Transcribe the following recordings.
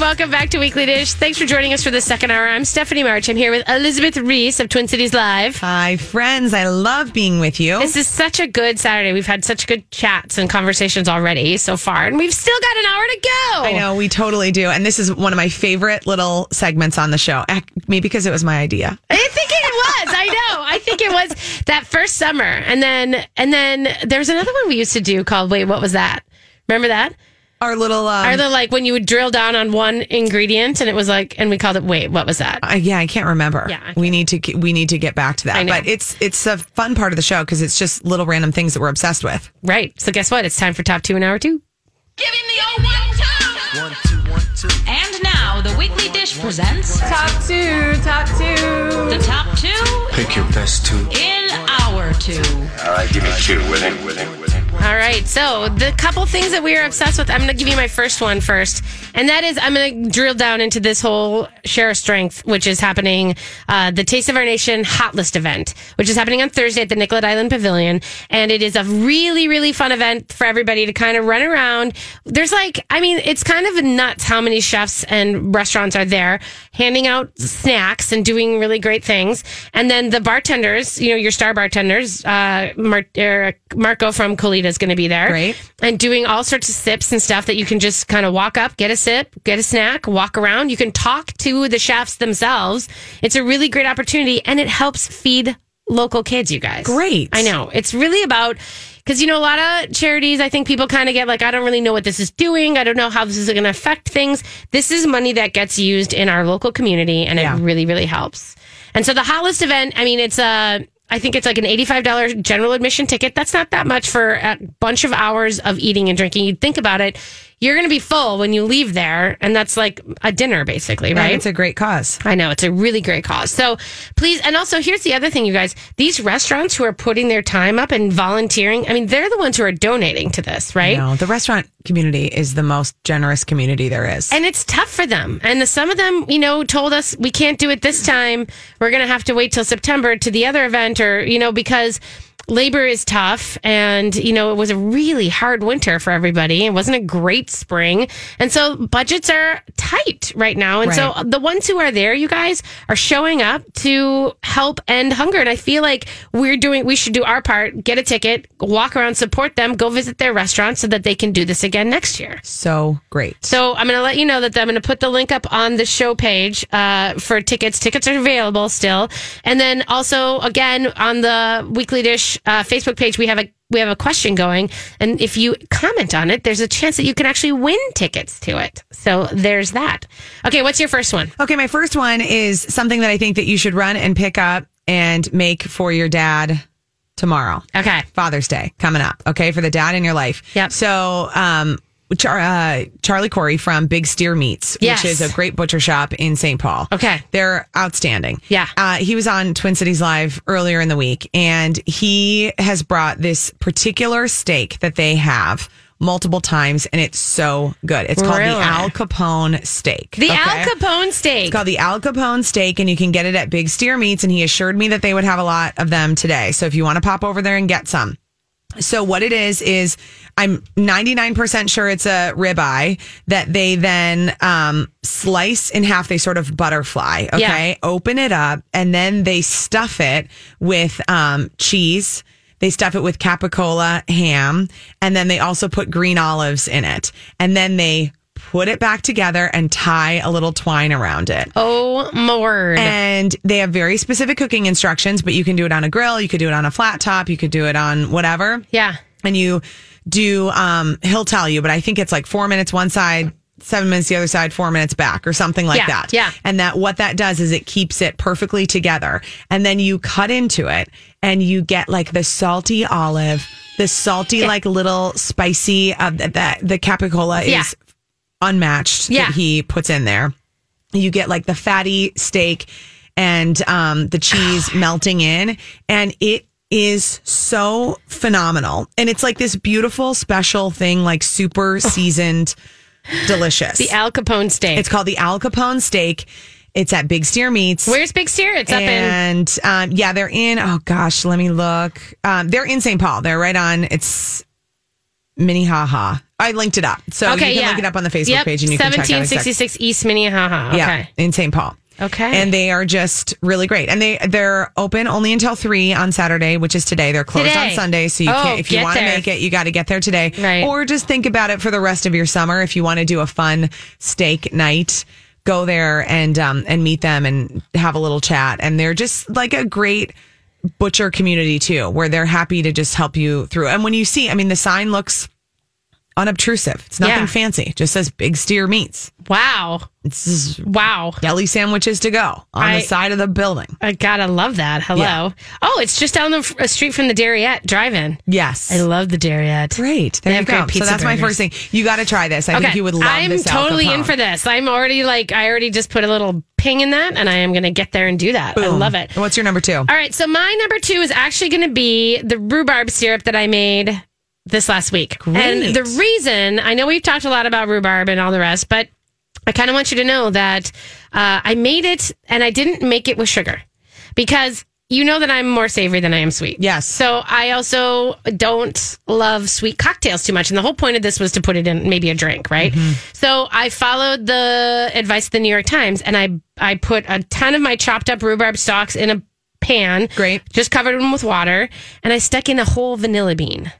Welcome back to Weekly Dish. Thanks for joining us for the second hour. I'm Stephanie March. I'm here with Elizabeth Reese of Twin Cities Live. Hi, friends. I love being with you. This is such a good Saturday. We've had such good chats and conversations already so far, and we've still got an hour to go. I know, we totally do. And this is one of my favorite little segments on the show. Maybe because it was my idea. I think it was. I know. I think it was that first summer, and then and then there's another one we used to do called Wait, what was that? Remember that? Our little, um, Or the like when you would drill down on one ingredient, and it was like, and we called it Wait, what was that? uh, yeah, I can't remember. Yeah, I we need to ke- we need to get back to that. I know. But it's it's a fun part of the show because it's just little random things that we're obsessed with. Right. So guess what? It's time for top two in hour two. Give him the old one, two. One, two, one, two. And now the Weekly Dish presents Top two. Top two. the top two Pick your best two. in hour two. All right, give me two with it, with it, with it. All right. So the couple things that we are obsessed with, I'm going to give you my first one first. And that is, I'm going to drill down into this whole Share Our Strength, which is happening, uh, the Taste of Our Nation Hot List event, which is happening on Thursday at the Nicollet Island Pavilion. And it is a really, really fun event for everybody to kind of run around. There's like, I mean, it's kind of nuts how many chefs and restaurants are there handing out snacks and doing really great things. And then the bartenders, you know, your star bartenders, uh, Mar- Marco from Colita is going to be there. Great. And doing all sorts of sips and stuff that you can just kind of walk up, get a sip, get a snack, walk around. You can talk to the chefs themselves. It's a really great opportunity and it helps feed local kids, you guys. Great. I know. It's really about because you know a lot of charities. I think people kind of get like, I don't really know what this is doing. I don't know how this is going to affect things. This is money that gets used in our local community, and Yeah. it really, really helps. And so the hot list event. I mean, it's a. I think it's like an eighty-five dollars general admission ticket. That's not that much for a bunch of hours of eating and drinking. You'd think about it. You're going to be full when you leave there, and that's like a dinner, basically, And right? it's a great cause. I know it's a really great cause. So please, and also here's the other thing, you guys. These restaurants who are putting their time up and volunteering, I mean, they're the ones who are donating to this, right? No, the restaurant community is the most generous community there is. And it's tough for them. And the, some of them, you know, told us we can't do it this time. We're going to have to wait till September to the other event or, you know, because labor is tough and, you know, it was a really hard winter for everybody. It wasn't a great spring. And so budgets are tight right now. And so the ones who are there, you guys, are showing up to help end hunger. And I feel like we're doing, we should do our part, get a ticket, walk around, support them, go visit their restaurants so that they can do this again next year. so great. So I'm going to let you know that I'm going to put the link up on the show page uh, for tickets. Tickets are available still, and then also again on the Weekly Dish uh, Facebook page, we have a we have a question going, and if you comment on it, there's a chance that you can actually win tickets to it. So there's that. Okay, what's your first one? Okay, my first one is something that I think that you should run and pick up and make for your dad tomorrow. Okay, Father's Day coming up. Okay, for the dad in your life. Yep. So, um, Char- uh, Charlie Corey from Big Steer Meats, Yes. which is a great butcher shop in St. Paul. Okay. They're outstanding. Yeah. Uh, he was on Twin Cities Live earlier in the week, and he has brought this particular steak that they have multiple times, and it's so good. It's called Really? the Al Capone steak. the okay? Al Capone steak. It's called the Al Capone steak, and you can get it at Big Steer Meats. And he assured me that they would have a lot of them today. So if you want to pop over there and get some. So what it is is I'm 99% sure it's a ribeye that they then um, slice in half. They sort of butterfly. Okay, Yeah. open it up, and then they stuff it with um, cheese. They stuff it with capicola ham, and then they also put green olives in it, and then they put it back together and tie a little twine around it. oh my word! And they have very specific cooking instructions, but you can do it on a grill, you could do it on a flat top, you could do it on whatever. yeah, And you do, um, he'll tell you, but I think it's like four minutes one side, seven minutes the other side, four minutes back, or something like Yeah, that. yeah. And that what that does is it keeps it perfectly together. And then you cut into it and you get like the salty olive, the salty, like little spicy, uh, that the capicola Yeah. is unmatched Yeah. that he puts in there. You get like the fatty steak and um, the cheese melting in, and it is so phenomenal. And it's like this beautiful special thing, like super seasoned, delicious. the Al Capone steak. it's called the Al Capone steak. It's at Big Steer Meats. Where's Big Steer? It's up in. and um, yeah, they're in. Oh gosh, let me look. Um, they're in St. Paul. They're right on. It's Minnehaha I linked it up. So okay, you can yeah. look it up on the Facebook Yep, page and you can check out exactly. 1766 East Minnehaha. Okay. Yeah, in St. Paul. Okay. And they are just really great. And they they're open only until three on Saturday, which is today. They're closed Today. on Sunday, so you Oh, can't if you want to make it, you got to get there today. Right. Or just think about it for the rest of your summer. If you want to do a fun steak night, go there and um and meet them and have a little chat. And they're just like a great butcher community too, where they're happy to just help you through. And when you see, I mean, the sign looks unobtrusive. It's nothing Yeah. fancy. It just says big steer meats. wow. It's just Wow. deli sandwiches to go on I- the side of the building. I gotta love that. Hello. Yeah. Oh, it's just down the street from the Dari-ette Drive-In. Yes. I love the Dari-ette. Great. There They you go. so that's my first thing. You got to try this. I think you would love I'm this. Al totally in for this. I'm already like I already just put a little ping in that, and I am going to get there and do that. I love it. What's your number two? All right, so my number two is actually going to be the rhubarb syrup that I made this last week. Great. And the reason I know we've talked a lot about rhubarb and all the rest, but I kind of want you to know that uh, I made it and I didn't make it with sugar because you know that I'm more savory than I am sweet. Yes. So I also don't love sweet cocktails too much. And the whole point of this was to put it in maybe a drink, right? Mm-hmm. So I followed the advice of the New York Times and I, I put a ton of my chopped up rhubarb stalks in a pan. Great. Just covered them with water and I stuck in a whole vanilla bean.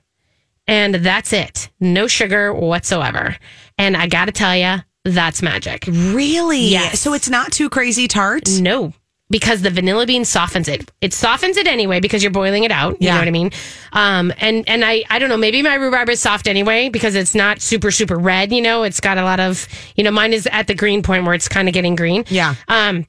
And that's it. No sugar whatsoever. And I got to tell you, that's magic. Really? Yes. So it's not too crazy tart? No, because the vanilla bean softens it. It softens it anyway because you're boiling it out. You Yeah. know what I mean? Um, and and I I don't know. Maybe my rhubarb is soft anyway because it's not super super red. You know, it's got a lot of you know. Mine is at the green point where it's kind of getting green. Yeah. Um,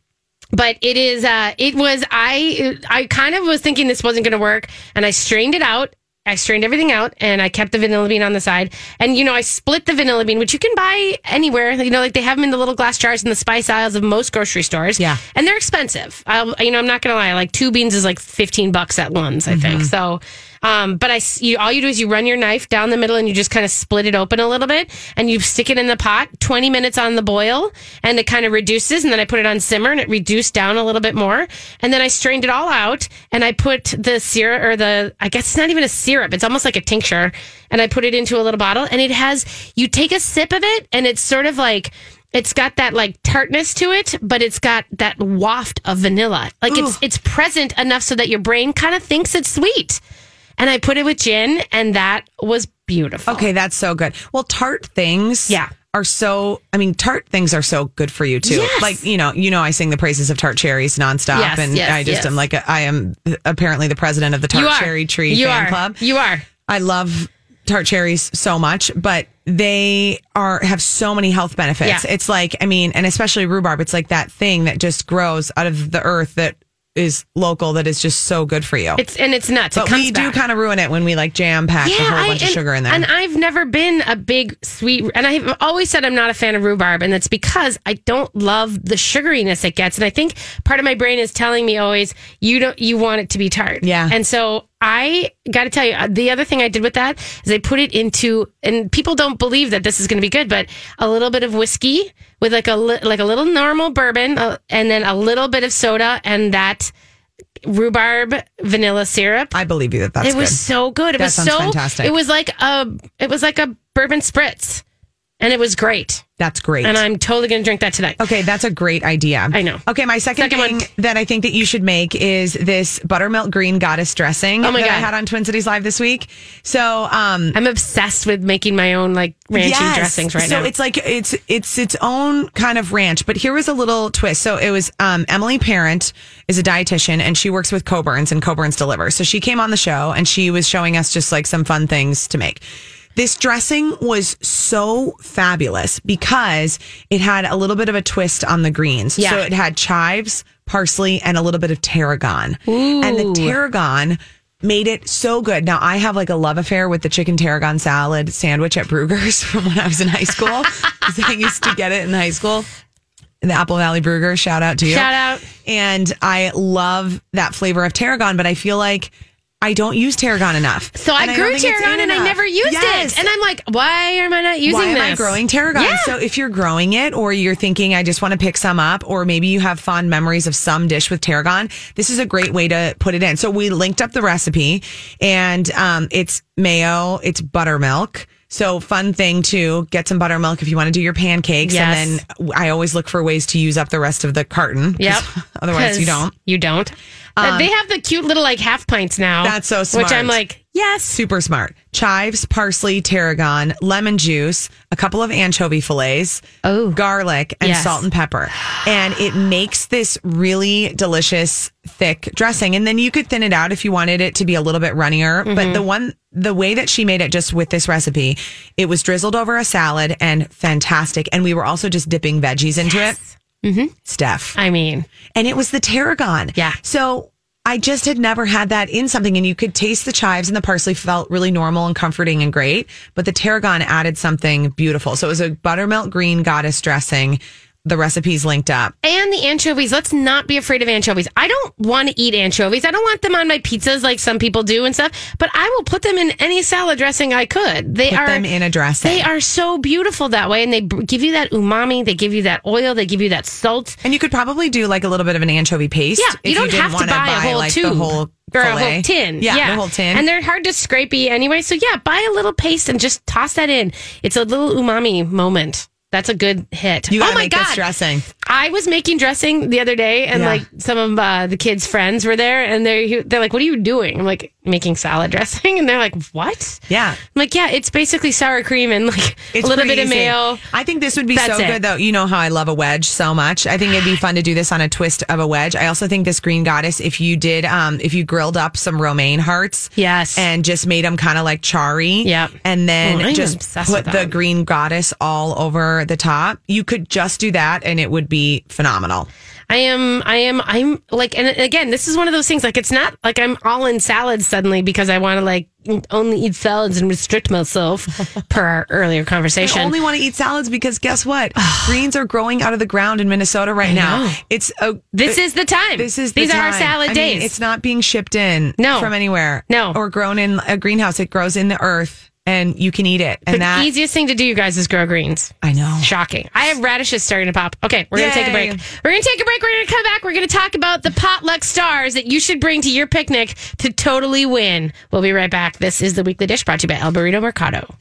but it is. Uh, it was. I I kind of was thinking this wasn't going to work, and I strained it out. I strained everything out, and I kept the vanilla bean on the side. And you know, I split the vanilla bean, which you can buy anywhere. You know, like they have them in the little glass jars in the spice aisles of most grocery stores. Yeah. and they're expensive. I'll, you know, I'm not going to lie. Like two beans is like 15 bucks at Lunds, I think. Mm-hmm. So. Um, but I, you, all you do is you run your knife down the middle and you just kind of split it open a little bit and you stick it in the pot, 20 minutes on the boil and it kind of reduces. And then I put it on simmer and it reduced down a little bit more. And then I strained it all out and I put the syrup or the, I guess it's not even a syrup. It's almost like a tincture. And I put it into a little bottle and it has, you take a sip of it and it's sort of like, it's got that like tartness to it, but it's got that waft of vanilla. Like it's it's present enough so that your brain kind of thinks it's sweet. And I put it with gin, and that was beautiful. Okay, that's so good. Well, tart things Yeah. are so I mean, tart things are so good for you too. Yes. Like, you know, you know I sing the praises of tart cherries nonstop Yes, and yes, I just am like a, I am apparently the president of the tart cherry tree you fan are. club. You are. I love tart cherries so much, but they are have so many health benefits. Yeah. It's like, I mean, and especially rhubarb, it's like that thing that just grows out of the earth that is local that is just so good for you. It's and it's nuts. but it we do kind of ruin it when we like jam pack a whole I- bunch of sugar in there. And I've never been a big sweet, and I've always said I'm not a fan of rhubarb, and that's because I don't love the sugariness it gets. And I think part of my brain is telling me always, you don't, you want it to be tart. Yeah. And so I got to tell you, uh, the other thing I did with that is I put it into, and people don't believe that this is going to be good, but a little bit of whiskey with like a li- like a little normal bourbon, uh, and then a little bit of soda, and that rhubarb vanilla syrup I believe you that that's it was good. so good. It That was so fantastic. It was like a it was like a bourbon spritz, and it was great. That's great. And I'm totally going to drink that tonight. Okay, that's a great idea. I know. Okay, my second, Second thing one. that I think that you should make is this buttermilk green goddess dressing Oh my that I had on Twin Cities Live this week. So, um, I'm obsessed with making my own like ranchy yes. dressings right so now. So it's like it's it's its own kind of ranch. But here was a little twist. So it was um, Emily Parent is a dietitian and she works with Coborn's and Coborn's Deliver. So she came on the show and she was showing us just like some fun things to make. This dressing was so fabulous because it had a little bit of a twist on the greens. Yeah. So it had chives, parsley, and a little bit of tarragon. Ooh. And the tarragon made it so good. Now I have like a love affair with the chicken tarragon salad sandwich at Bruegger's from when I was in high school. I used to get it in high school. The Apple Valley Brugger, shout out to you. Shout out. And I love that flavor of tarragon, but I feel like I don't use tarragon enough. so I grew it's tarragon and I never used Yes. it, and I'm like, why am I not using Why am? I growing tarragon? Yeah. So if you're growing it or you're thinking I just want to pick some up or maybe you have fond memories of some dish with tarragon, this is a great way to put it in. So we linked up the recipe and um, it's mayo, it's buttermilk, So fun thing too, get some buttermilk if you want to do your pancakes. Yes. And then I always look for ways to use up the rest of the carton. Yep. Otherwise you don't. You don't. Uh, they have the cute little like half pints now. That's so smart. Which I'm like, yes. Super smart. Chives, parsley, tarragon, lemon juice, a couple of anchovy fillets, Oh. garlic, and Yes. salt and pepper. And it makes this really delicious, thick dressing. And then you could thin it out if you wanted it to be a little bit runnier. Mm-hmm. But the one, the way that she made it just with this recipe, it was drizzled over a salad and fantastic. And we were also just dipping veggies into it. Mm-hmm. Steph I mean, and it was the tarragon. Yeah. So I just had never had that in something, and you could taste the chives and the parsley felt really normal and comforting and great, but the tarragon added something beautiful. So it was a buttermilk green goddess dressing. The recipe's linked up. and the anchovies. Let's not be afraid of anchovies. I don't want to eat anchovies. I don't want them on my pizzas like some people do and stuff. But I will put them in any salad dressing I could. They Put are them in a dressing. They are so beautiful that way, and they give you that umami. They give you that oil. They give you that salt. And you could probably do like a little bit of an anchovy paste. Yeah, you don't didn't have to wanna buy, a whole like tube whole or a whole tin. Yeah, the whole tin. and they're hard to scrapey anyway. So yeah, buy a little paste and just toss that in. It's a little umami moment. That's a good hit. you oh my make god! this dressing. I was making dressing the other day, and Yeah. like some of uh, the kids' friends were there, and they they're like, "What are you doing?" I'm like, "Making salad dressing," and they're like, "What?" Yeah. I'm like, "Yeah, it's basically sour cream and like It's a little bit of easy. mayo." I think this would be That's so it. good though. You know how I love a wedge so much. I think it'd be fun to do this on a twist of a wedge. I also think this green goddess, if you did, um, if you grilled up some romaine hearts, Yes. and just made them kind of like charry, Yep. and then Oh, just put the green goddess all over the top. You could just do that, and it would be phenomenal. I am, I am, I'm like, and again, this is one of those things. Like, it's not like I'm all in salads suddenly because I want to like only eat salads and restrict myself per our earlier conversation. I only want to eat salads because guess what? Ah. Greens are growing out of the ground in Minnesota right now. know. It's a this is the time. This is the these are our salad I days. mean, it's not being shipped in No. from anywhere. No. Or grown in a greenhouse. It grows in the earth and you can eat it. And the that easiest thing to do, you guys, is grow greens. I know. Shocking. I have radishes starting to pop. Okay, we're going to take a break. We're going to take a break. We're going to come back. We're going to talk about the potluck stars that you should bring to your picnic to totally win. We'll be right back. This is the Weekly Dish brought to you by El Burrito Mercado.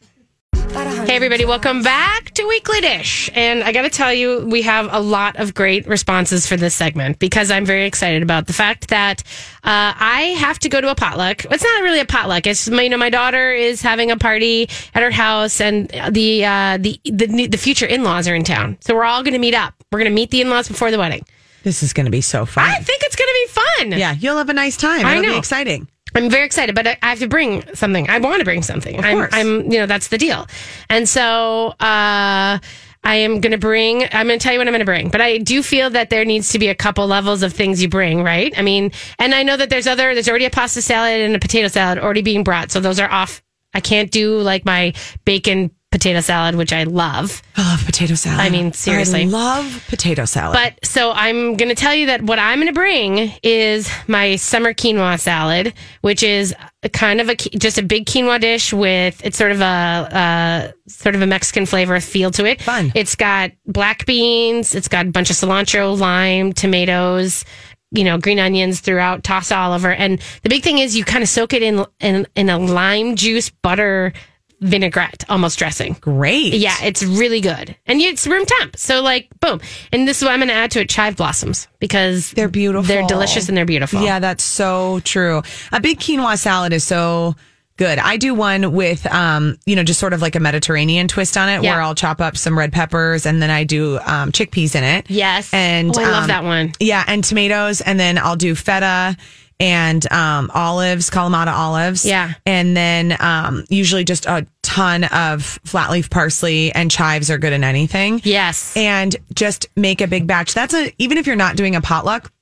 Hey, everybody, welcome back to Weekly Dish. And I got to tell you, we have a lot of great responses for this segment because I'm very excited about the fact that uh, I have to go to a potluck. It's not really a potluck. It's, you know, my daughter is having a party at her house and the, uh, the, the, the future in laws are in town. So we're all going to meet up. We're going to meet the in laws before the wedding. This is going to be so fun. I think it's going to be fun. yeah, you'll have a nice time. I It'll know. be exciting. I'm very excited, but I I have to bring something. I want to bring something. I'm, course. I'm, you know, that's the deal. And so, uh, I am going to bring, I'm going to tell you what I'm going to bring, but I do feel that there needs to be a couple levels of things you bring, right? I mean, and I know that there's other, there's already a pasta salad and a potato salad already being brought. So those are off. I can't do like my bacon potato salad, which I love. I love potato salad. I mean, seriously. I love potato salad. But so I'm going to tell you that what I'm going to bring is my summer quinoa salad, which is a kind of a just a big quinoa dish with it's sort of a uh, sort of a Mexican flavor feel to it. Fun. It's got black beans. It's got a bunch of cilantro, lime, tomatoes. You know, green onions throughout, toss all over. And the big thing is you kind of soak it in in, in a lime juice butter vinaigrette, almost dressing. Great. Yeah, it's really good. And it's room temp. So like boom. And this is what I'm gonna add to it, chive blossoms. Because They're beautiful. They're delicious and they're beautiful. Yeah, that's so true. A big quinoa salad is so good. I do one with, um, you know, just sort of like a Mediterranean twist on it, Yeah. where I'll chop up some red peppers and then I do um, chickpeas in it. Yes. and Oh, I love um, that one. Yeah, and tomatoes, and then I'll do feta and um, olives, Kalamata olives. Yeah. and then um, usually just a ton of flat leaf parsley and chives are good in anything Yes. and just make a big batch. That's a even if you're not doing a potluck.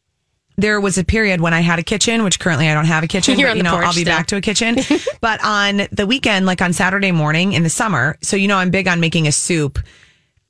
There was a period when I had a kitchen, which currently I don't have a kitchen. You're but, on you the know, porch I'll be still. back to a kitchen. but on the weekend, like on Saturday morning in the summer, so you know I'm big on making a soup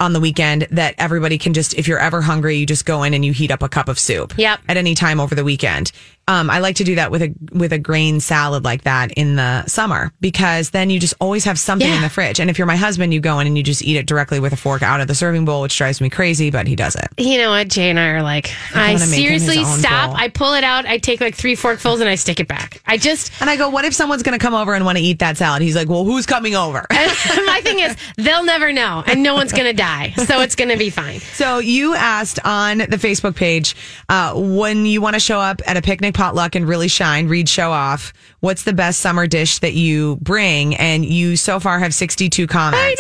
on the weekend that everybody can just, if you're ever hungry, you just go in and you heat up a cup of soup. Yep. At any time over the weekend. Um, I like to do that with a with a grain salad like that in the summer because then you just always have something Yeah. in the fridge. And if you're my husband, you go in and you just eat it directly with a fork out of the serving bowl, which drives me crazy, but he does it. You know what? Jay and I are like, I wanna make him his seriously stop. bowl. I pull it out. I take like three forkfuls and I stick it back. I just, And I go, what if someone's going to come over and want to eat that salad? He's like, well, who's coming over? my thing is, they'll never know and no one's going to die. So it's going to be fine. So you asked on the Facebook page uh, when you want to show up at a picnic potluck and really shine, read show off. What's the best summer dish that you bring? And you so far have 62 comments. I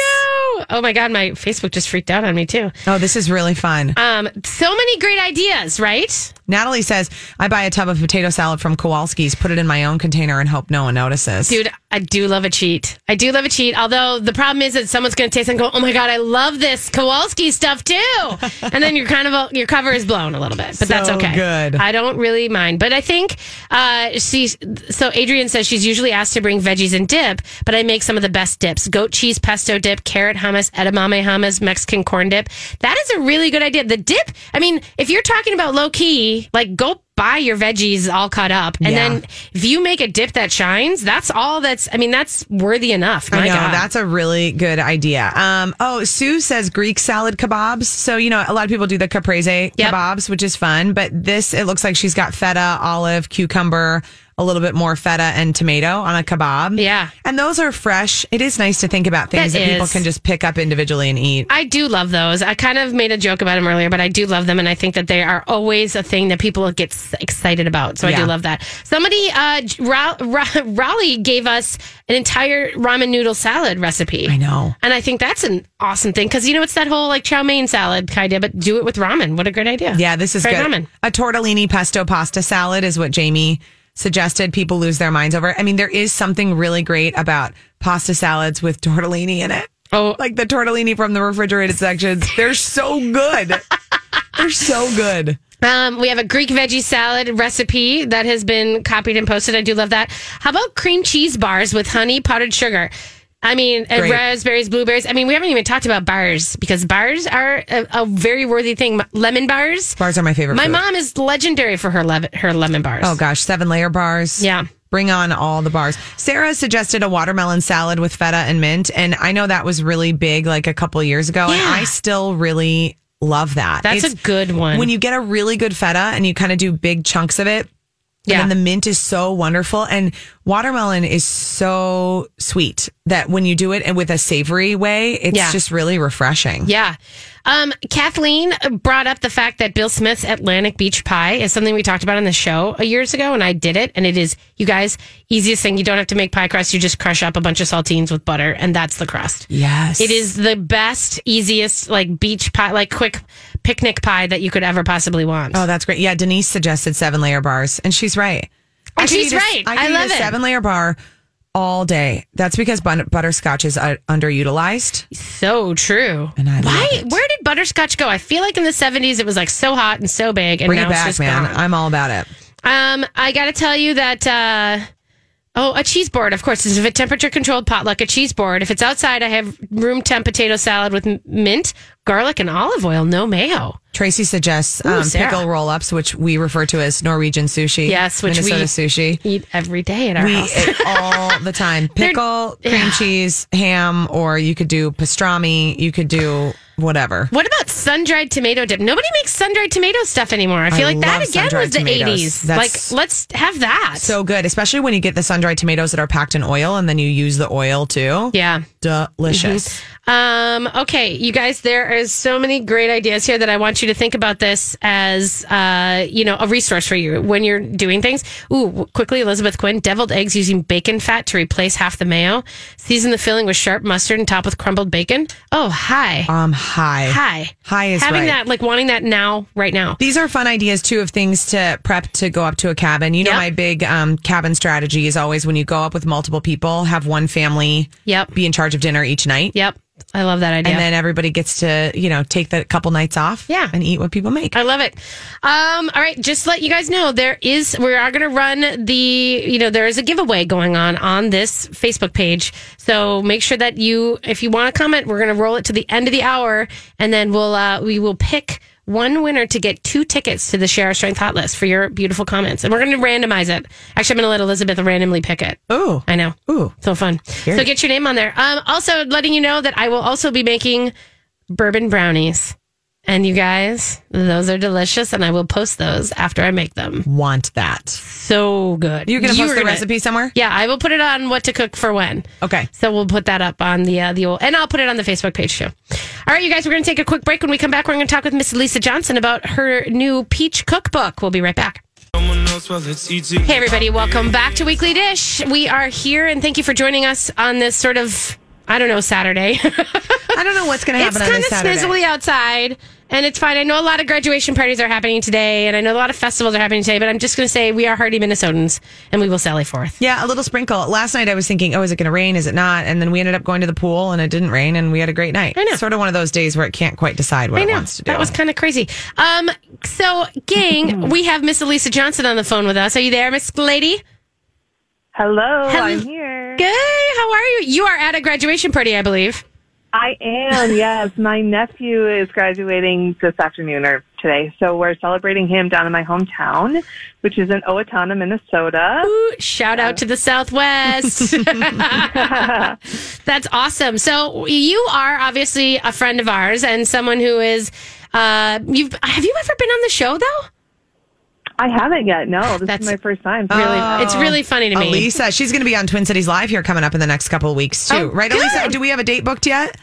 know. Oh my God, my Facebook just freaked out on me too. Oh, this is really fun. Um, so many great ideas, right? Natalie says, I buy a tub of potato salad from Kowalski's, put it in my own container, and hope no one notices. Dude, I do love a cheat. I do love a cheat. Although the problem is that someone's going to taste and go, "Oh my god, I love this Kowalski stuff too," and then your kind of your cover is blown a little bit, but that's okay. good. I don't really mind. But I think uh, she. So Adrian says she's usually asked to bring veggies and dip, but I make some of the best dips: goat cheese pesto dip, carrot hummus, edamame hummus, Mexican corn dip. That is a really good idea. The dip. I mean, if you're talking about low key, like go buy your veggies all cut up. And Yeah. then if you make a dip that shines, that's all that's, I mean, that's worthy enough. My I know God. that's a really good idea. Um, oh, Sue says Greek salad kebabs. So you know, a lot of people do the caprese Yep. kebabs, which is fun. But this, it looks like she's got feta, olive, cucumber, a little bit more feta and tomato on a kebab. Yeah. and those are fresh. It is nice to think about things That that, people can just pick up individually and eat. I do love those. I kind of made a joke about them earlier, but I do love them. And I think that they are always a thing that people get excited about. So I do love that. Somebody, uh, Ra- Ra- Raleigh gave us an entire ramen noodle salad recipe. I know. And I think that's an awesome thing because, you know, it's that whole like chow mein salad kind of, but do it with ramen. What a great idea. Yeah, this is Fried good. ramen. A tortellini pesto pasta salad is what Jamie suggested. People lose their minds over. I mean, there is something really great about pasta salads with tortellini in it. Oh. like the tortellini from the refrigerated sections. They're so good. They're so good. Um, we have a Greek veggie salad recipe that has been copied and posted. I do love that. How about cream cheese bars with honey, powdered sugar? I mean, raspberries, blueberries. I mean, we haven't even talked about bars because bars are a, a very worthy thing. Lemon bars. Bars are my favorite. My food. mom is legendary for her lemon, her lemon bars. Oh gosh, seven layer bars. Yeah. Bring on all the bars. Sarah suggested a watermelon salad with feta and mint. And I know that was really big like a couple years ago. And I still really love that. That's a good one. When you get a really good feta and you kind of do big chunks of it. Yeah. And the mint is so wonderful. And watermelon is so sweet that when you do it and with a savory way, it's Yeah. just really refreshing. Yeah. Um, Kathleen brought up the fact that Bill Smith's Atlantic Beach Pie is something we talked about on the show a years ago, and I did it. And it is, you guys, easiest thing. You don't have to make pie crust. You just crush up a bunch of saltines with butter, and that's the crust. Yes. It is the best, easiest, like beach pie, like quick picnic pie that you could ever possibly want. Oh, that's great. Yeah, Denise suggested seven layer bars, and she's right. I And she's a- right. I, I love eat a seven layer bar all day. That's because butterscotch is uh, underutilized. so true. And I love Why? Where did butterscotch go? I feel like in the 70s it was like so hot and so big, and Bring now it it's back, just man. gone. I'm all about it. Um, I got to tell you that. Uh, oh, a cheese board, of course. It's a temperature controlled potluck. A cheese board. If it's outside, I have room temp potato salad with m- mint, garlic, and olive oil. No mayo. Tracy suggests um, Sarah. pickle roll ups, which we refer to as Norwegian sushi. Yes, which Minnesota we- sushi. Eat every day at our We house. eat all the time. Pickle, cream cheese, ham, or you could do pastrami. You could do whatever. What about sun dried tomato dip? Nobody makes sun dried tomato stuff anymore. I feel I like that again was the tomatoes. eighties. That's- Like, let's have that. So good, especially when you get the sun dried tomatoes that are packed in oil and then you use the oil too. yeah. Delicious. Mm-hmm. Um, okay, you guys, there is so many great ideas here that I want you to think about this as, uh, you know, a resource for you when you're doing things. Ooh, quickly, Elizabeth Quinn, deviled eggs using bacon fat to replace half the mayo. Season the filling with sharp mustard and top with crumbled bacon. Oh, hi. Um, hi. hi. Hi is Having right. that, like wanting that now, right now. These are fun ideas too of things to prep to go up to a cabin. You know, Yep. my big um, cabin strategy is always when you go up with multiple people, have one family Yep. be in charge of dinner each night. Yep. I love that idea. And then everybody gets to, you know, take the couple nights off Yeah. and eat what people make. I love it. Um, all right, just to let you guys know, there is we are going to run the you know there is a giveaway going on on this Facebook page. So make sure that you, if you want to comment, we're going to roll it to the end of the hour, and then we'll uh, we will pick one winner to get two tickets to the Share Our Strength Hot List for your beautiful comments. And we're going to randomize it. Actually, I'm going to let Elizabeth randomly pick it. Oh. I know. Ooh. So fun. So get your name on there. Um, also, letting you know that I will also be making bourbon brownies. And you guys, those are delicious, and I will post those after I make them. Want that. So good. You're going to You post are the recipe somewhere? Yeah, I will put it on what to cook for when. Okay. So we'll put that up on the uh, the old, and I'll put it on the Facebook page too. All right, you guys, we're going to take a quick break. When we come back, we're going to talk with Miss Lisa Johnson about her new peach cookbook. We'll be right back. Hey, everybody, welcome back to Weekly Dish. We are here, and thank you for joining us on this sort of, I don't know, Saturday. I don't know what's going to happen on kind of Saturday. snizzly outside, and it's fine. I know a lot of graduation parties are happening today, and I know a lot of festivals are happening today, but I'm just going to say we are hardy Minnesotans, and we will sally forth. Yeah, a little sprinkle. Last night I was thinking, oh, is it going to rain? Is it not? And then we ended up going to the pool and it didn't rain and we had a great night. I know. Sort of one of those days where it can't quite decide what I it wants to do. That was kind of crazy. Um, so, gang, we have Miss Elisa Johnson on the phone with us. Are you there, Miss Lady? Hello, Hello. I'm here. Good. How are you? You are at a graduation party, I believe. I am, yes. My nephew is graduating this afternoon or today. So we're celebrating him down in my hometown, which is in Owatonna, Minnesota. Ooh, shout out to the Southwest. That's awesome. So you are obviously a friend of ours and someone who is. Uh, you've have you ever been on the show though? I haven't yet. No, this That's is my first time. Really, oh. it's really funny to me. Elisa, she's going to be on Twin Cities Live here coming up in the next couple of weeks too, Oh, right? good. Elisa, do we have a date booked yet?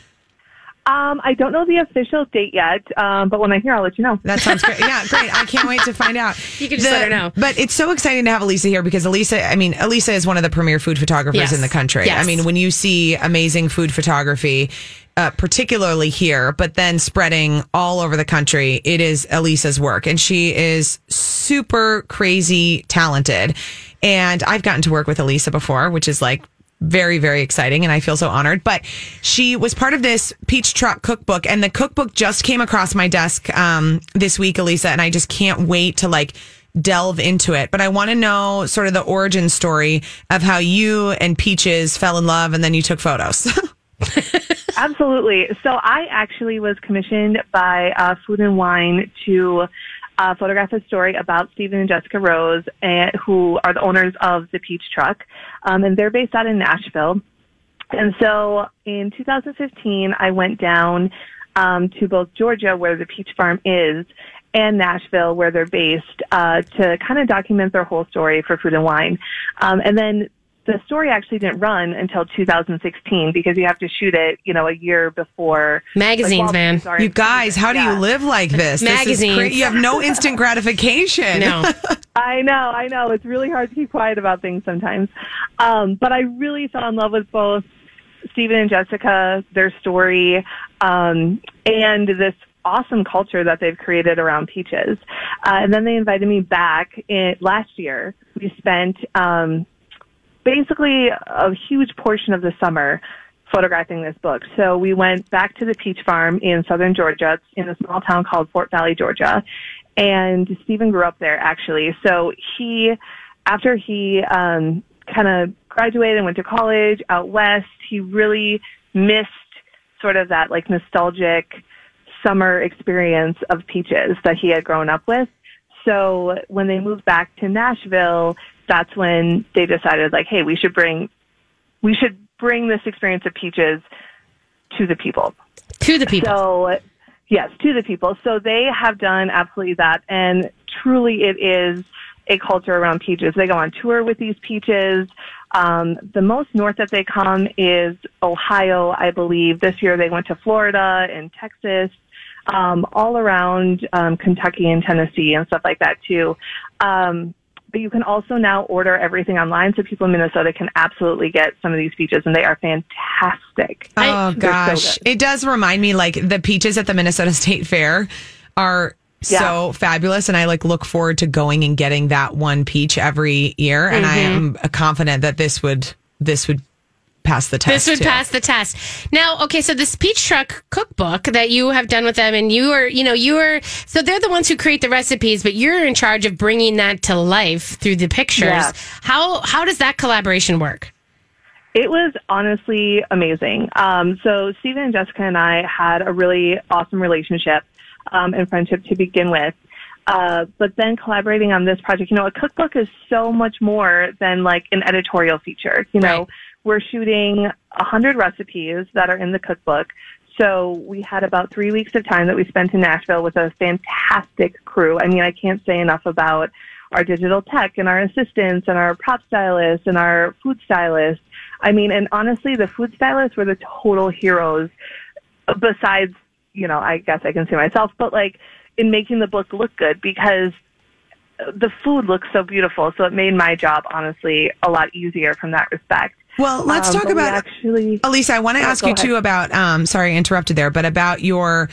Um, I don't know the official date yet, um, but when I hear, I'll let you know. That sounds great. Yeah, great. I can't wait to find out. You can just let her know. But it's so exciting to have Elisa here because Elisa, I mean, Elisa is one of the premier food photographers Yes. in the country. Yes. I mean, when you see amazing food photography, uh, particularly here, but then spreading all over the country, it is Elisa's work. And she is super crazy talented. And I've gotten to work with Elisa before, which is like very, very exciting. And I feel so honored. But she was part of this Peach Truck cookbook. And the cookbook just came across my desk um, this week, Elisa. And I just can't wait to like delve into it. But I want to know sort of the origin story of how you and Peaches fell in love and then you took photos. Absolutely. So I actually was commissioned by uh, Food and Wine to uh, photograph a story about Stephen and Jessica Rose, and, who are the owners of the Peach Truck, um, and they're based out in Nashville. And so in 2015, I went down um, to both Georgia, where the Peach Farm is, and Nashville, where they're based, uh, to kind of document their whole story for Food and Wine. Um, and then the story actually didn't run until 2016 because you have to shoot it, you know, a year before Magazines, while man. things are in you guys, how do Yeah. you live like this? This Magazines. cra- you have no instant gratification. No. I know, I know. It's really hard to keep quiet about things sometimes. Um, but I really fell in love with both Stephen and Jessica, their story, um, and this awesome culture that they've created around peaches. Uh, and then they invited me back in, last year. We spent um, basically a huge portion of the summer photographing this book. So we went back to the peach farm in southern Georgia, in a small town called Fort Valley, Georgia. And Stephen grew up there actually. So he, after he um, kind of graduated and went to college out west, he really missed sort of that like nostalgic summer experience of peaches that he had grown up with. So when they moved back to Nashville, that's when they decided like, hey, we should bring, we should bring this experience of peaches to the people. to the people. So, yes, to the people. So they have done absolutely that. And truly it is a culture around peaches. They go on tour with these peaches. Um, the most north that they come is Ohio, I believe. This year they went to Florida and Texas, um, all around um, Kentucky and Tennessee and stuff like that too. Um, but you can also now order everything online, so people in Minnesota can absolutely get some of these peaches, and they are fantastic. Oh They're so gosh, good. it does remind me like the peaches at the Minnesota State Fair are so fabulous, and I like look forward to going and getting that one peach every year. And I Mm-hmm. am confident that this would this would pass the test. This would too. pass the test. Now, okay, so this Peach Truck cookbook that you have done with them, and you are, you know, you are, so they're the ones who create the recipes, but you're in charge of bringing that to life through the pictures. Yeah. How how does that collaboration work? It was honestly amazing. Um, so Stephen and Jessica and I had a really awesome relationship. um, and friendship to begin with. Uh, but then collaborating on this project, you know, a cookbook is so much more than like an editorial feature. You know, Right. We're shooting a hundred recipes that are in the cookbook. So we had about three weeks of time that we spent in Nashville with a fantastic crew. I mean, I can't say enough about our digital tech and our assistants and our prop stylists and our food stylists. I mean, and honestly, the food stylists were the total heroes besides, you know, I guess I can say myself, but like in making the book look good because the food looks so beautiful. So it made my job, honestly, a lot easier from that respect. Well, let's Um, talk about actually. Elisa, I want to Oh, ask you ahead. too about um sorry, I interrupted there, but about your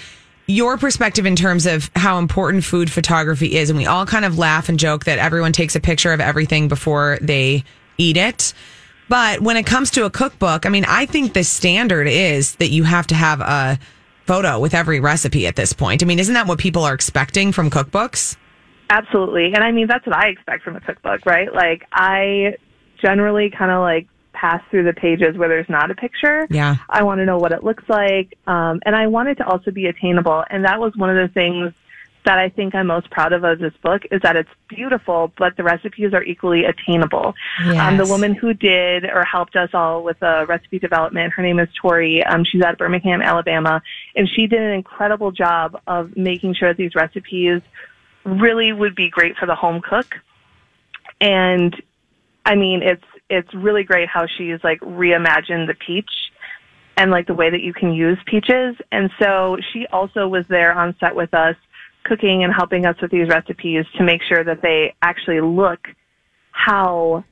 your perspective in terms of how important food photography is. And we all kind of laugh and joke that everyone takes a picture of everything before they eat it. But when it comes to a cookbook, I mean, I think the standard is that you have to have a photo with every recipe at this point. I mean, isn't that what people are expecting from cookbooks? Absolutely. And I mean, that's what I expect from a cookbook, right? Like, I generally kind of like pass through the pages where there's not a picture. Yeah. I want to know what it looks like. Um, and I want it to also be attainable. And that was one of the things that I think I'm most proud of of this book is that it's beautiful, but the recipes are equally attainable. Um, the woman who did or helped us all with the recipe development, her name is Tori. Um, she's out of Birmingham, Alabama, and she did an incredible job of making sure that these recipes really would be great for the home cook. And I mean, it's it's really great how she's like reimagined the peach and like the way that you can use peaches. And so she also was there on set with us cooking and helping us with these recipes to make sure that they actually look how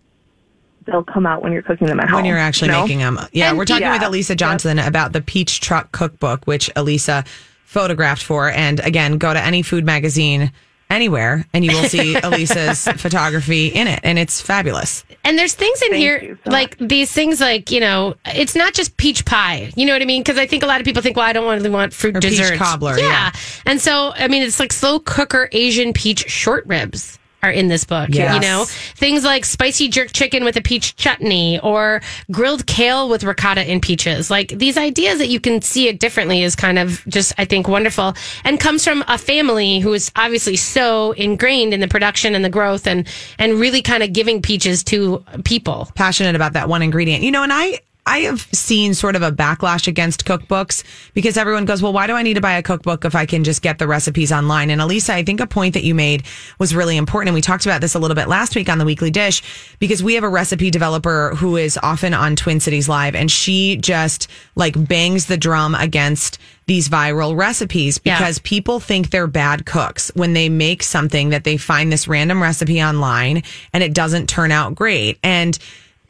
they'll come out when you're cooking them at home. when you're actually you know? making them. Yeah, And- we're talking Yeah. with Elisa Johnson about the Peach Truck Cookbook, which Elisa photographed for. And again, go to any food magazine anywhere and you will see Elisa's photography in it. And it's fabulous. And there's things in Thank here so like these things like you know it's not just peach pie. You know what I mean? Because I think a lot of people think, well, I don't really want fruit Or peach desserts. cobbler, yeah. And so I mean, it's like slow cooker Asian peach short ribs are in this book. Yes. You know things like spicy jerk chicken with a peach chutney or grilled kale with ricotta and peaches. Like these ideas that you can see it differently is kind of just I think wonderful and comes from a family who is obviously so ingrained in the production and the growth and and really kind of giving peaches to people. Passionate about that one ingredient. You know, and I I have seen sort of a backlash against cookbooks because everyone goes, well, why do I need to buy a cookbook if I can just get the recipes online? And Elisa, I think a point that you made was really important. And we talked about this a little bit last week on the weekly dish because we have a recipe developer who is often on Twin Cities Live and she just like bangs the drum against these viral recipes Yeah. because people think they're bad cooks when they make something that they find this random recipe online and it doesn't turn out great. And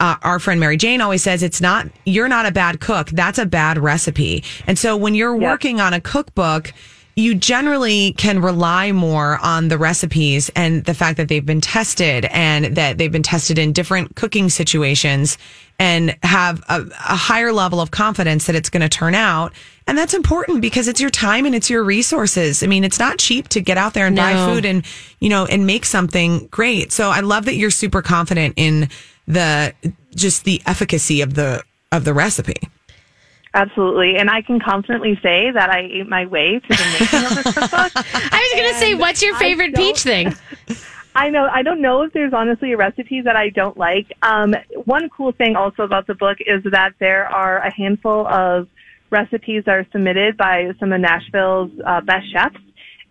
uh, our friend Mary Jane always says it's not, you're not a bad cook. That's a bad recipe. And so when you're Yep. working on a cookbook, you generally can rely more on the recipes and the fact that they've been tested and that they've been tested in different cooking situations and have a, a higher level of confidence that it's going to turn out. And that's important because it's your time and it's your resources. I mean, it's not cheap to get out there and buy food and, you know, and make something great. So I love that you're super confident in the just the efficacy of the of the recipe. Absolutely. And I can confidently say that I ate my way to the making of this cookbook. I was going to say, what's your favorite peach thing? I know. I don't know if there's honestly a recipe that I don't like. Um, one cool thing also about the book is that there are a handful of recipes that are submitted by some of Nashville's uh, best chefs.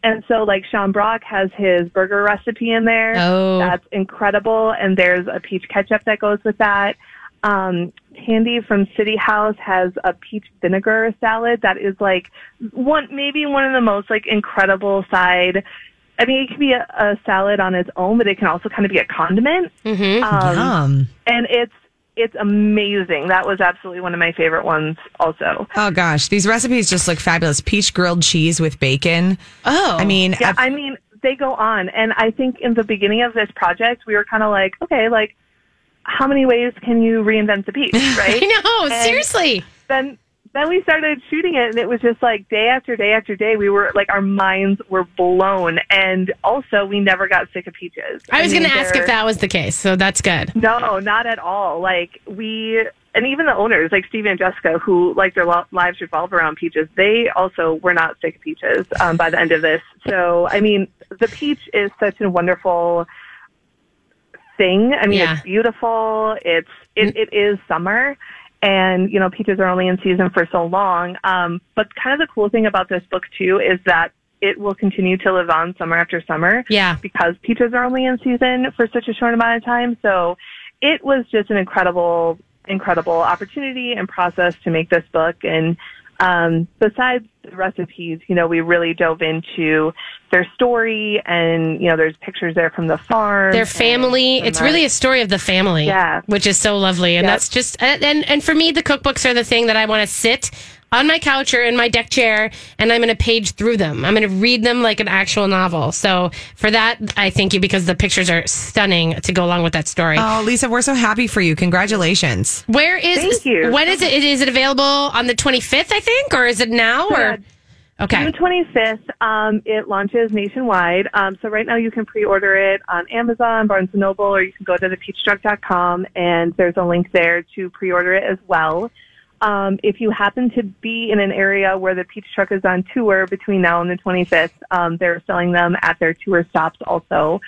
And so, like Sean Brock has his burger recipe in there. Oh. that's incredible. And there's a peach ketchup that goes with that. Um, Tandy from City House has a peach vinegar salad that is like one, maybe one of the most like incredible side. I mean, it can be a, a salad on its own, but it can also kind of be a condiment. Mm-hmm. Um, Yum. and it's it's amazing. That was absolutely one of my favorite ones. Also, Oh gosh, these recipes just look fabulous. Peach grilled cheese with bacon. Oh. I mean, yeah, I- I mean, they go on, and I think in the beginning of this project, we were kind of like, okay, like how many ways can you reinvent the peach, right? I know, And seriously. Then then we started shooting it, and it was just like day after day after day. We were like, our minds were blown, and also we never got sick of peaches. I was going to ask if that was the case, so that's good. No, not at all. Like we and even the owners, like Steve and Jessica, who like their lives revolve around peaches, they also were not sick of peaches um, by the end of this. So, I mean, the peach is such a wonderful thing. I mean, Yeah. it's beautiful. It's it, it is summer, and you know, peaches are only in season for so long. Um, but kind of the cool thing about this book too is that it will continue to live on summer after summer Yeah. because peaches are only in season for such a short amount of time. So it was just an incredible, incredible opportunity and process to make this book. And um, besides the recipes, you know, we really dove into their story, and you know, there's pictures there from the farm, Their family. It's the- really a story of the family. Yeah. Which is so lovely. And Yep. that's just, and, and, and for me, the cookbooks are the thing that I want to sit on my couch or in my deck chair and I'm going to page through them. I'm going to read them like an actual novel. So for that, I thank you because the pictures are stunning to go along with that story. Oh, Lisa, we're so happy for you. Congratulations. Where is Thank you. When is it? Is it available on the 25th, I think, or is it now? Yeah. Or okay, June 25th, um, it launches nationwide. Um, so right now you can pre-order it on Amazon, Barnes & Noble, or you can go to thepeachtruck.com and there's a link there to pre-order it as well. Um, if you happen to be in an area where the Peach Truck is on tour between now and the 25th, um, they're selling them at their tour stops also.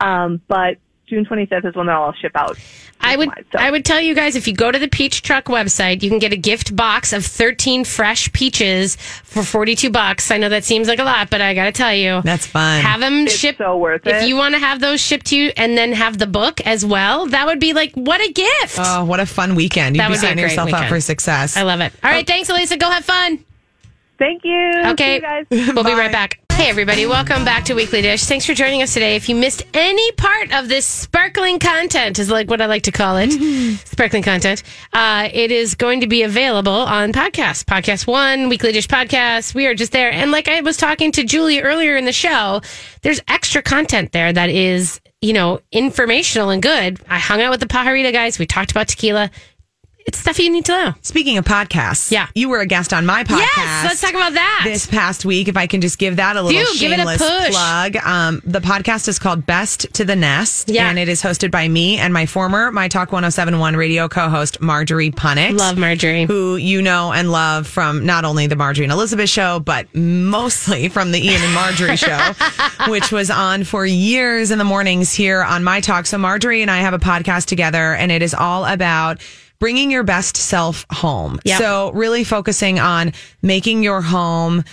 Um, but June 25th is when they'll all ship out. I would. So- I would tell you guys if you go to the Peach Truck website, you can get a gift box of 13 fresh peaches for 42 bucks. I know that seems like a lot, but I got to tell you. That's fun. Have them It's shipped. so worth it. If you want to have those shipped to you and then have the book as well, that would be like what a gift. Oh, what a fun weekend. You'd That be would be a setting great yourself up for success. I love it. All right, thanks, Elisa. Go have fun. Thank you. See Okay. you guys. We'll be right back. Hey, everybody. Welcome back to Weekly Dish. Thanks for joining us today. If you missed any part of this sparkling content, is like what I like to call it sparkling content, uh, it is going to be available on podcast. Podcast One, Weekly Dish Podcast. We are just there. And like I was talking to Julie earlier in the show, there's extra content there that is, you know, informational and good. I hung out with the Pajarito guys. We talked about tequila. It's stuff you need to know. Speaking of podcasts, Yeah. you were a guest on my podcast. Yes, let's talk about that. This past week, if I can just give that a little Do, give it a shameless push. plug. Um, the podcast is called Best to the Nest, Yeah. and it is hosted by me and my former My Talk 1071 radio co-host Marjorie Punnett. Love Marjorie. Who you know and love from not only the Marjorie and Elizabeth show, but mostly from the Ian and Marjorie show, which was on for years in the mornings here on My Talk. So Marjorie and I have a podcast together, and it is all about bringing your best self home. Yep. So really focusing on making your home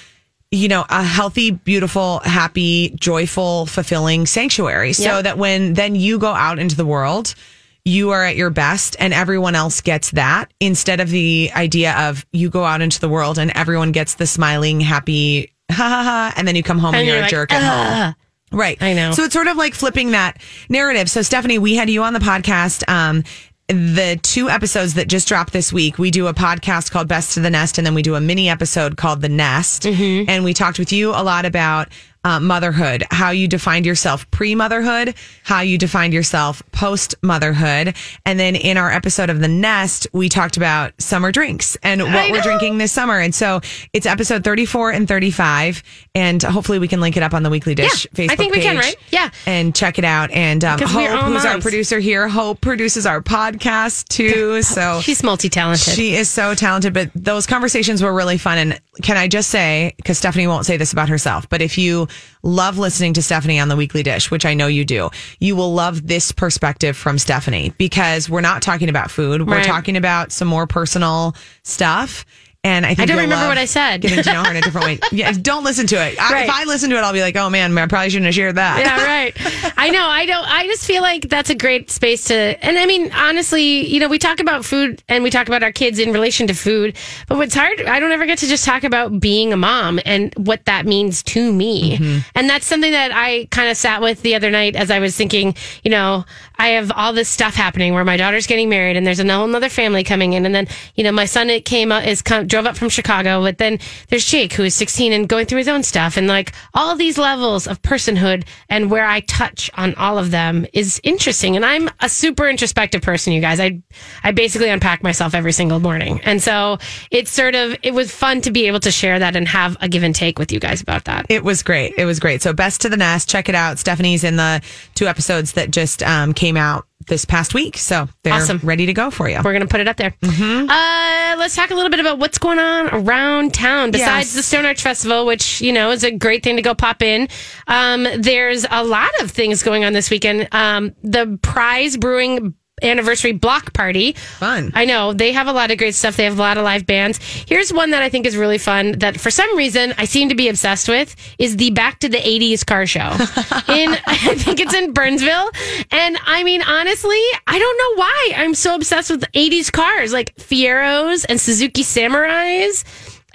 you know, a healthy, beautiful, happy, joyful, fulfilling sanctuary. So Yep. that when then you go out into the world, you are at your best and everyone else gets that instead of the idea of you go out into the world and everyone gets the smiling, happy, ha ha ha, and then you come home and, And you're, you're a like, jerk at home. Right. I know. So it's sort of like flipping that narrative. So Stephanie, we had you on the podcast. Um, the two episodes that just dropped this week, we do a podcast called Best to the Nest, and then we do a mini episode called The Nest. Mm-hmm. And we talked with you a lot about uh, motherhood, how you defined yourself pre motherhood, how you defined yourself post motherhood. And then in our episode of The Nest, we talked about summer drinks and what we're drinking this summer. And so it's episode 34 and 35. And hopefully we can link it up on the Weekly Dish Yeah, Facebook I think we can, right? Yeah. And check it out. And um, Hope, who's our producer here, Hope produces our podcast too. So She's multi talented. she is so talented, but those conversations were really fun. And can I just say, because Stephanie won't say this about herself, but if you love listening to Stephanie on the Weekly Dish, which I know you do, you will love this perspective from Stephanie because we're not talking about food. We're Right. talking about some more personal stuff. And I think I don't remember what I said. Getting to know her in a different way. Yeah, don't listen to it. I, Right. if I listen to it, I'll be like, oh man, I probably shouldn't have shared that. yeah, right. I know. I don't. I just feel like that's a great space to. And I mean, honestly, you know, we talk about food and we talk about our kids in relation to food, but what's hard, I don't ever get to just talk about being a mom and what that means to me. Mm-hmm. And that's something that I kind of sat with the other night as I was thinking. You know, I have all this stuff happening where my daughter's getting married and there's a whole other family coming in, and then you know, my son it came out is come, drove up from Chicago, but then there's Jake who is 16 and going through his own stuff, and like all these levels of personhood and where I touch on all of them is interesting. And I'm a super introspective person, you guys. I I basically unpack myself every single morning, and so it's sort of it was fun to be able to share that and have a give and take with you guys about that. It was great. It was great. So, Best to the Nest, check it out. Stephanie's in the two episodes that just um, came out this past week. So they're Awesome. ready to go for you. We're going to put it up there. Mm-hmm. Uh, let's talk a little bit about what's going on around town. Besides Yes. the Stone Arch Festival, which, you know, is a great thing to go pop in. Um, there's a lot of things going on this weekend. Um, the Pryes Brewing anniversary block party. Fun. I know. They have a lot of great stuff. They have a lot of live bands. Here's one that I think is really fun that for some reason I seem to be obsessed with is the Back to the 80s car show. in I think it's in Burnsville. And I mean honestly, I don't know why I'm so obsessed with 80s cars like Fieros and Suzuki Samurais.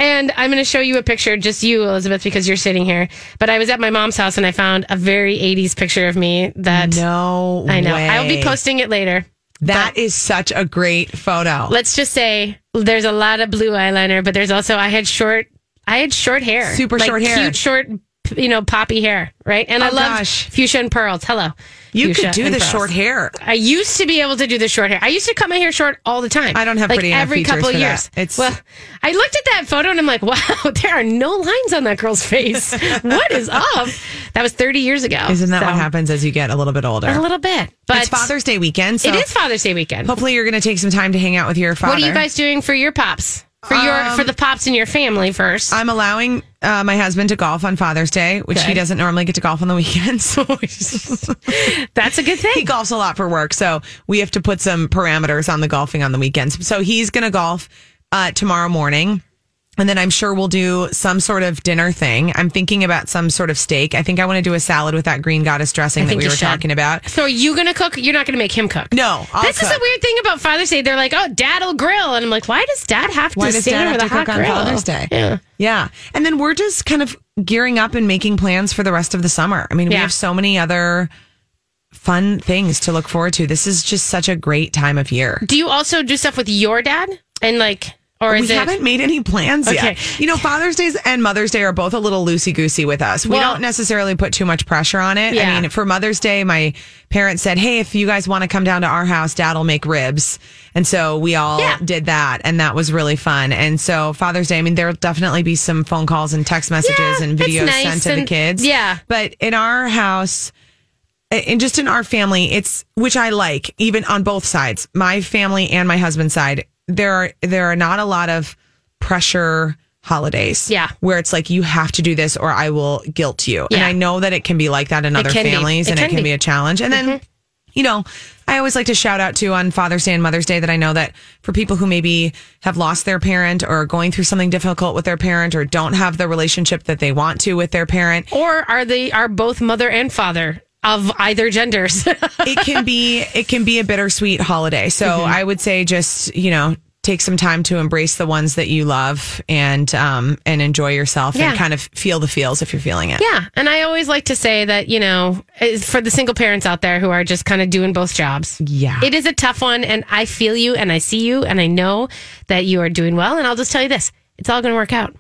And I'm going to show you a picture, just you, Elizabeth, because you're sitting here. But I was at my mom's house and I found a very 80s picture of me that no, I know. I'll be posting it later. That is such a great photo. let's just say there's a lot of blue eyeliner, but there's also I had short I had short hair. Super Like, short hair. Cute short you know, poppy hair, right? And I Oh, love fuchsia and pearls. Hello. you could do the pearls. short hair. I used to be able to do the short hair. I used to cut my hair short all the time. I don't have like pretty every couple of that. years. It's- well, I looked at that photo and I'm like, wow, there are no lines on that girl's face. what is up? That was 30 years ago. Isn't that So, what happens as you get a little bit older? A little bit, but it's Father's Day weekend. So it is Father's Day weekend. Hopefully, you're going to take some time to hang out with your father. What are you guys doing for your pops? For your for the pops in your family first. I'm allowing uh, my husband to golf on Father's Day, which he doesn't normally get to golf on the weekends. That's a good thing. he golfs a lot for work, so we have to put some parameters on the golfing on the weekends. So he's going to golf uh, tomorrow morning. And then I'm sure we'll do some sort of dinner thing. I'm thinking about some sort of steak. I think I want to do a salad with that green goddess dressing that we were should. talking about. So are you gonna cook? You're not gonna make him cook. No, I'll this is a weird thing about Father's Day. They're like, "Oh, Dad'll grill," and I'm like, "Why does Dad have Why to does stand dad over have to cook on? Father's Day? Yeah. Yeah. And then we're just kind of gearing up and making plans for the rest of the summer. I mean, we Yeah. have so many other fun things to look forward to. This is just such a great time of year. Do you also do stuff with your dad and like, or We it? haven't made any plans Okay. yet. You know, Father's Day and Mother's Day are both a little loosey goosey with us. we don't necessarily put too much pressure on it. Yeah. I mean, for Mother's Day, my parents said, Hey, if you guys want to come down to our house, dad'll make ribs. And so we all Yeah. did that. And that was really fun. And so Father's Day, I mean, there'll definitely be some phone calls and text messages Yeah, and videos nice sent to the kids. yeah. But in our house, and just in our family, it's which I like, even on both sides, my family and my husband's side. There are there are not a lot of pressure holidays. Yeah. Where it's like you have to do this or I will guilt you. And I know that it can be like that in other families and it can be. Mm-hmm. be a challenge. And then you know, I always like to shout out to on Father's Day and Mother's Day that I know that for people who maybe have lost their parent or are going through something difficult with their parent or don't have the relationship that they want to with their parent, or are they are both mother and father of either genders? it can be it can be a bittersweet holiday. So Mm-hmm. I would say just you know take some time to embrace the ones that you love and um and enjoy yourself Yeah. and kind of feel the feels if you're feeling it. Yeah. And I always like to say that, you know, for the single parents out there who are just kind of doing both jobs. Yeah. It is a tough one. And I feel you and I see you and I know that you are doing well. And I'll just tell you this it's all going to work out.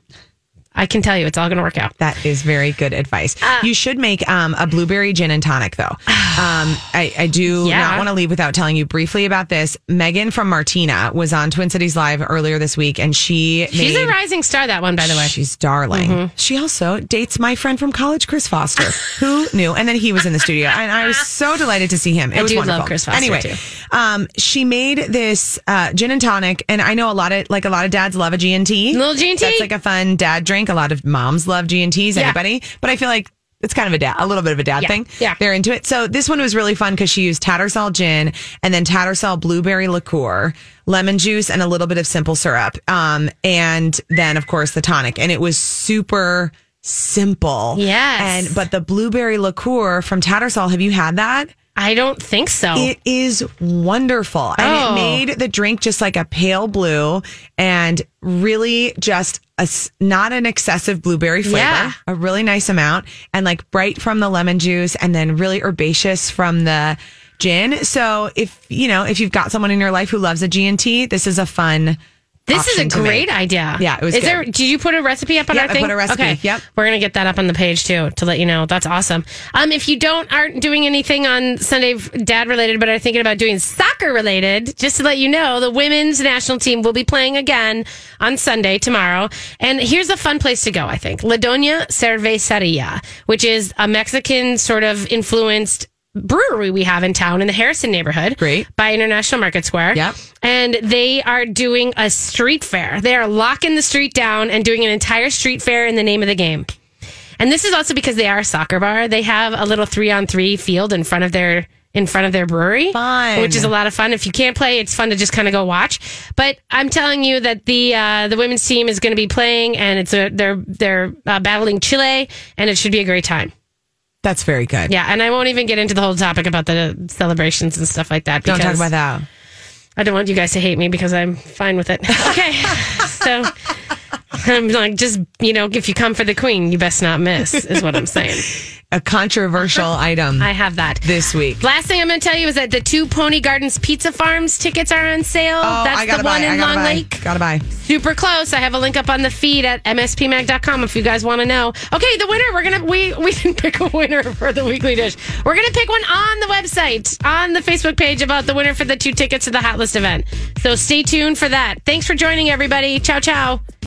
I can tell you it's all going to work out. That is very good advice. Uh, you should make um, a blueberry gin and tonic, though. Um, I, I do Yeah. not want to leave without telling you briefly about this. Megan from Martina was on Twin Cities Live earlier this week, and she She's made, a rising star, that one, by the way. She's darling. Mm-hmm. She also dates my friend from college, Chris Foster. Who knew? And then he was in the studio, and I was so delighted to see him. It I was do love. Chris Foster, Anyway, too. um, she made this uh, gin and tonic, and I know a lot of like a lot of dads love a G and T. Little G&T. That's like a fun dad drink. A lot of moms love G and T's. Yeah. Anybody? But I feel like. It's kind of a dad, a little bit of a dad Yeah. thing. Yeah. They're into it. So this one was really fun because she used Tattersall gin and then Tattersall blueberry liqueur, lemon juice, and a little bit of simple syrup. Um, and then of course the tonic. And it was super simple. Yes. And but the blueberry liqueur from Tattersall, have you had that? I don't think so. It is wonderful. And Oh. it made the drink just like a pale blue and really just a, not an excessive blueberry flavor, Yeah. a really nice amount and like bright from the lemon juice and then really herbaceous from the gin. So if, you know, if you've got someone in your life who loves a G&T, this is a fun This is a great make. idea. Yeah, it was Is good. there? Did you put a recipe up on Yep, our I thing? put a recipe. Okay. Yep. We're gonna get that up on the page too to let you know. That's awesome. Um, if you don't aren't doing anything on Sunday dad related, but are thinking about doing soccer related, just to let you know, the women's national team will be playing again on Sunday tomorrow. And here's a fun place to go. I think La Doña Cerveceria, which is a Mexican sort of influenced brewery we have in town in the Harrison neighborhood. Great. By International Market Square. Yep. And they are doing a street fair. They are locking the street down and doing an entire street fair in the name of the game. And this is also because they are a soccer bar. They have a little three on three field in front of their in front of their brewery, Fun. which is a lot of fun. If you can't play, it's fun to just kind of go watch. But I'm telling you that the uh, the women's team is going to be playing, and it's a they're they're uh, battling Chile, and it should be a great time. That's very good. Yeah, and I won't even get into the whole topic about the celebrations and stuff like that. Don't talk because about that. I don't want you guys to hate me because I'm fine with it. Okay, so I'm like, just you know, if you come for the queen, you best not miss, is what I'm saying. A controversial item I have that. this week. Last thing I'm going to tell you is that the two Pony Gardens Pizza Farms tickets are on sale. Oh, That's I gotta the one buy. I in gotta Long buy. Lake. Gotta buy. Super close. I have a link up on the feed at mspmag.com if you guys want to know. Okay, the winner. We're gonna we we didn't pick a winner for the weekly dish. We're gonna pick one on the website on the Facebook page about the winner for the two tickets to the Hot List event. So stay tuned for that. Thanks for joining everybody. Ciao ciao.